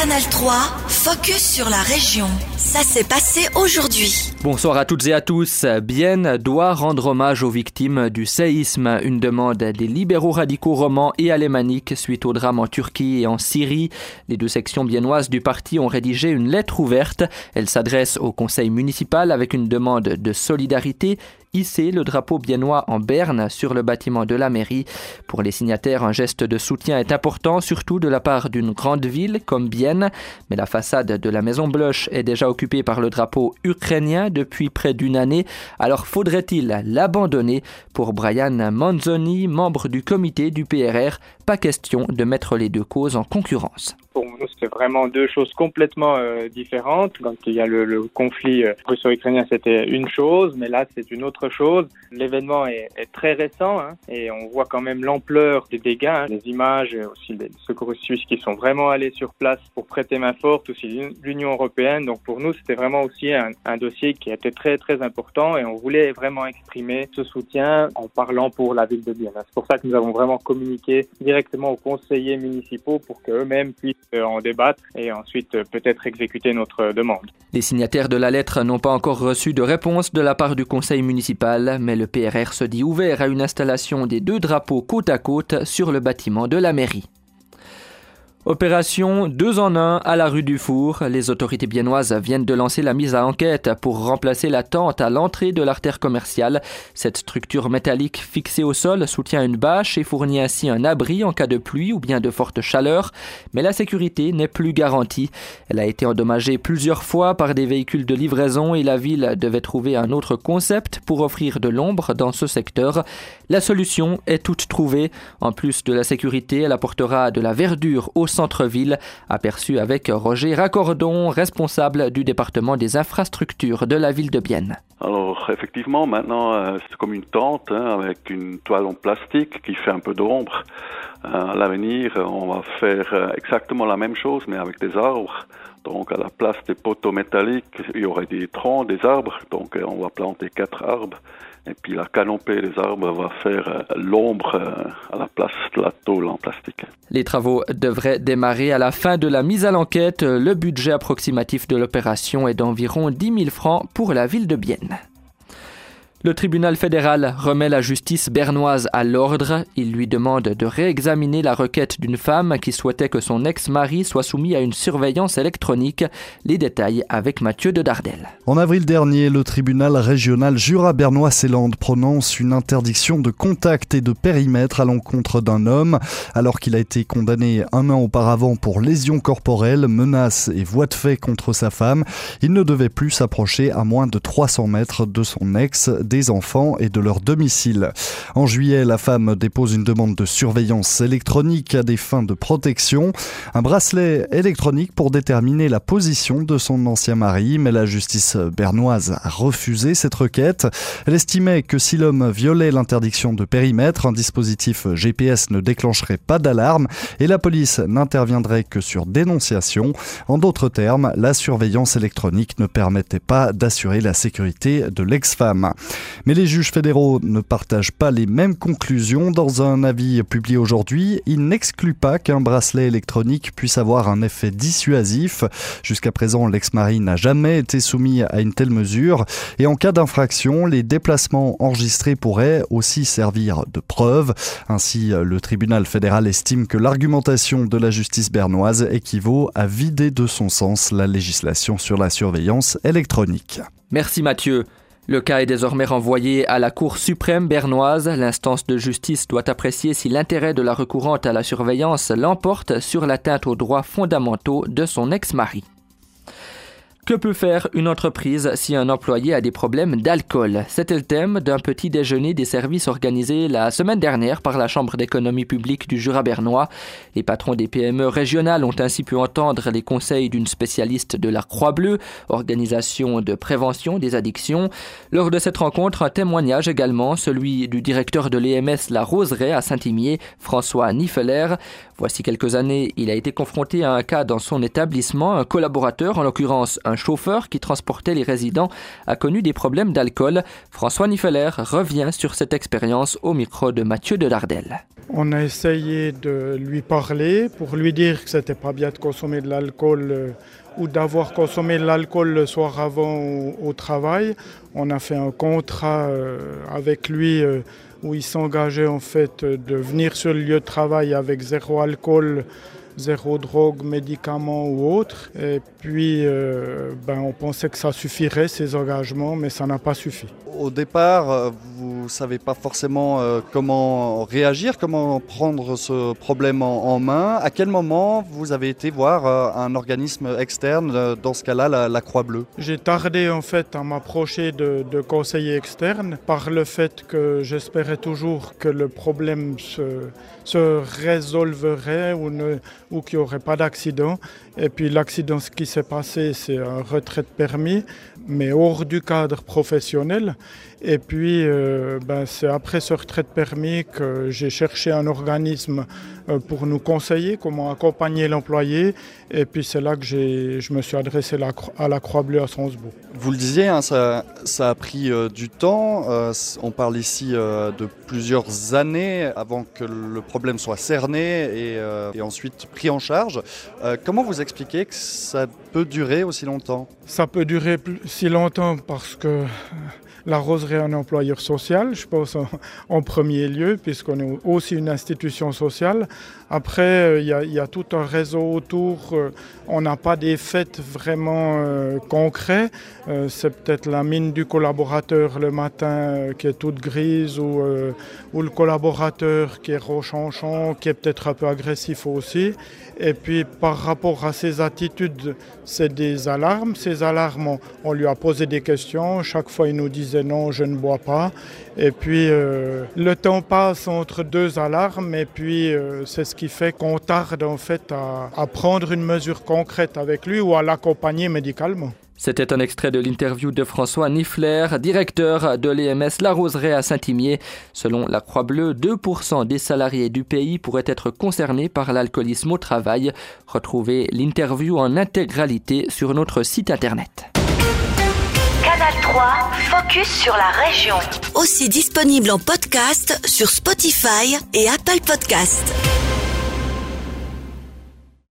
Canal 3, focus sur la région. Ça s'est passé aujourd'hui. Bonsoir à toutes et à tous. Bienne doit rendre hommage aux victimes du séisme, une demande des libéraux radicaux romans et alémaniques suite au drame en Turquie et en Syrie. Les deux sections biennoises du parti ont rédigé une lettre ouverte. Elle s'adresse au conseil municipal avec une demande de solidarité hisser le drapeau biennois en berne sur le bâtiment de la mairie. Pour les signataires, un geste de soutien est important, surtout de la part d'une grande ville comme Bienne, mais la façade de la Maison Bloche est déjà occupée par le drapeau ukrainien depuis près d'une année, alors faudrait-il l'abandonner? Pour Brian Manzoni, membre du comité du PRR, pas question de mettre les deux causes en concurrence c'est vraiment deux choses complètement euh, différentes. Quand il y a le, le conflit euh, russo-ukrainien, c'était une chose, mais là, c'est une autre chose. L'événement est, est, très récent hein, et on voit quand même l'ampleur des dégâts, hein, les images, aussi les secouristes suisses qui sont vraiment allés sur place pour prêter main forte, aussi l'Union européenne. Donc pour nous, c'était vraiment aussi un, un, dossier qui était très très important et on voulait vraiment exprimer ce soutien en parlant pour la ville de Bienne. C'est pour ça que nous avons vraiment communiqué directement aux conseillers municipaux pour qu'eux-mêmes puissent euh, débattre et ensuite euh, peut-être exécuter notre demande. Les signataires de la lettre n'ont pas encore reçu de réponse de la part du conseil municipal, mais le PRR se dit ouvert à une installation des deux drapeaux côte à côte sur le bâtiment de la mairie. Opération 2 en 1 à la rue du Four. Les autorités biennoises viennent de lancer la mise à enquête pour remplacer la tente à l'entrée de l'artère commerciale. Cette structure métallique fixée au sol soutient une bâche et fournit ainsi un abri en cas de pluie ou bien de forte chaleur. Mais la sécurité n'est plus garantie. Elle a été endommagée plusieurs fois par des véhicules de livraison et la ville devait trouver un autre concept pour offrir de l'ombre dans ce secteur. La solution est toute trouvée. En plus de la sécurité, elle apportera de la verdure au centre-ville, aperçu avec Roger Raccordon, responsable du département des infrastructures de la ville de Bienne. Alors effectivement, maintenant euh, c'est comme une tente hein, avec une toile en plastique qui fait un peu d'ombre. Euh, à l'avenir, on va faire euh, exactement la même chose mais avec des arbres. Donc à la place des poteaux métalliques, il y aurait des troncs, des arbres. Donc on va planter quatre arbres et puis la canopée des arbres va faire euh, l'ombre euh, à la place de la tôle en plastique. Les travaux devraient démarrer à la fin de la mise à l'enquête. Le budget approximatif de l'opération est d'environ 10 000 francs pour la ville de Bienne. Le tribunal fédéral remet la justice bernoise à l'ordre. Il lui demande de réexaminer la requête d'une femme qui souhaitait que son ex-mari soit soumis à une surveillance électronique. Les détails avec Mathieu de Dardel. En avril dernier, le tribunal régional Jura-Bernois-Célande prononce une interdiction de contact et de périmètre à l'encontre d'un homme alors qu'il a été condamné un an auparavant pour lésions corporelles, menaces et voies de fait contre sa femme. Il ne devait plus s'approcher à moins de 300 mètres de son ex des enfants et de leur domicile. En juillet, la femme dépose une demande de surveillance électronique à des fins de protection, un bracelet électronique pour déterminer la position de son ancien mari, mais la justice bernoise a refusé cette requête. Elle estimait que si l'homme violait l'interdiction de périmètre, un dispositif GPS ne déclencherait pas d'alarme et la police n'interviendrait que sur dénonciation. En d'autres termes, la surveillance électronique ne permettait pas d'assurer la sécurité de l'ex-femme. Mais les juges fédéraux ne partagent pas les mêmes conclusions. Dans un avis publié aujourd'hui, ils n'excluent pas qu'un bracelet électronique puisse avoir un effet dissuasif. Jusqu'à présent, l'ex-mari n'a jamais été soumis à une telle mesure. Et en cas d'infraction, les déplacements enregistrés pourraient aussi servir de preuve. Ainsi, le tribunal fédéral estime que l'argumentation de la justice bernoise équivaut à vider de son sens la législation sur la surveillance électronique. Merci Mathieu. Le cas est désormais renvoyé à la Cour suprême bernoise. L'instance de justice doit apprécier si l'intérêt de la recourante à la surveillance l'emporte sur l'atteinte aux droits fondamentaux de son ex-mari. Que peut faire une entreprise si un employé a des problèmes d'alcool? C'était le thème d'un petit déjeuner des services organisé la semaine dernière par la Chambre d'économie publique du Jura bernois. Les patrons des PME régionales ont ainsi pu entendre les conseils d'une spécialiste de la Croix-Bleue, organisation de prévention des addictions. Lors de cette rencontre, un témoignage également, celui du directeur de l'EMS La Roseraie à Saint-Imier, François Niffeler. Voici quelques années, il a été confronté à un cas dans son établissement, un collaborateur, en l'occurrence un chauffeur qui transportait les résidents a connu des problèmes d'alcool. François Niffeler revient sur cette expérience au micro de Mathieu Delardel. On a essayé de lui parler pour lui dire que c'était pas bien de consommer de l'alcool euh, ou d'avoir consommé de l'alcool le soir avant au, travail. On a fait un contrat euh, avec lui euh, où il s'engageait en fait de venir sur le lieu de travail avec zéro alcool zéro drogue, médicaments ou autre. Et puis, euh, ben, on pensait que ça suffirait, ces engagements, mais ça n'a pas suffi. Au départ, euh, vous ne savez pas forcément euh, comment réagir, comment prendre ce problème en, main. À quel moment vous avez été voir un organisme externe, dans ce cas-là la, Croix-Bleue? J'ai tardé en fait à m'approcher de, de conseillers externes par le fait que j'espérais toujours que le problème se, se résolverait ou, ne, ou qu'il n'y aurait pas d'accident. Et puis l'accident, ce qui s'est passé, c'est un retrait de permis, mais hors du cadre professionnel. Et puis, euh, ben, c'est après ce retrait de permis que j'ai cherché un organisme pour nous conseiller comment accompagner l'employé. Et puis, c'est là que je me suis adressé à la Croix-Bleue à Sonsbourg. Vous le disiez, hein, ça, ça, a pris euh, du temps. on parle ici de plusieurs années avant que le problème soit cerné et, et ensuite pris en charge. comment vous expliquez que ça peut durer aussi longtemps Ça peut durer si longtemps parce que la roseraie est un employeur social, je pense en, premier lieu, puisqu'on est aussi une institution sociale. Après, euh, il y, a tout un réseau autour. Euh, on n'a pas des fêtes vraiment euh, concrets. C'est peut-être la mine du collaborateur le matin qui est toute grise ou, ou le collaborateur qui est rochanchant, qui est peut-être un peu agressif aussi. Et puis par rapport à ses attitudes, c'est des alarmes. Ces alarmes, on, lui a posé des questions. Chaque fois, il nous disait non, je ne bois pas. Et puis le temps passe entre deux alarmes et puis c'est ce qui fait qu'on tarde en fait à, prendre une mesure concrète avec lui ou à l'accompagner médicalement. C'était un extrait de l'interview de François Niffler, directeur de l'EMS La Roseraie à Saint-Imier. Selon la Croix-Bleue, 2% des salariés du pays pourraient être concernés par l'alcoolisme au travail. Retrouvez l'interview en intégralité sur notre site internet. Canal 3, focus sur la région. Aussi disponible en podcast sur Spotify et Apple Podcast.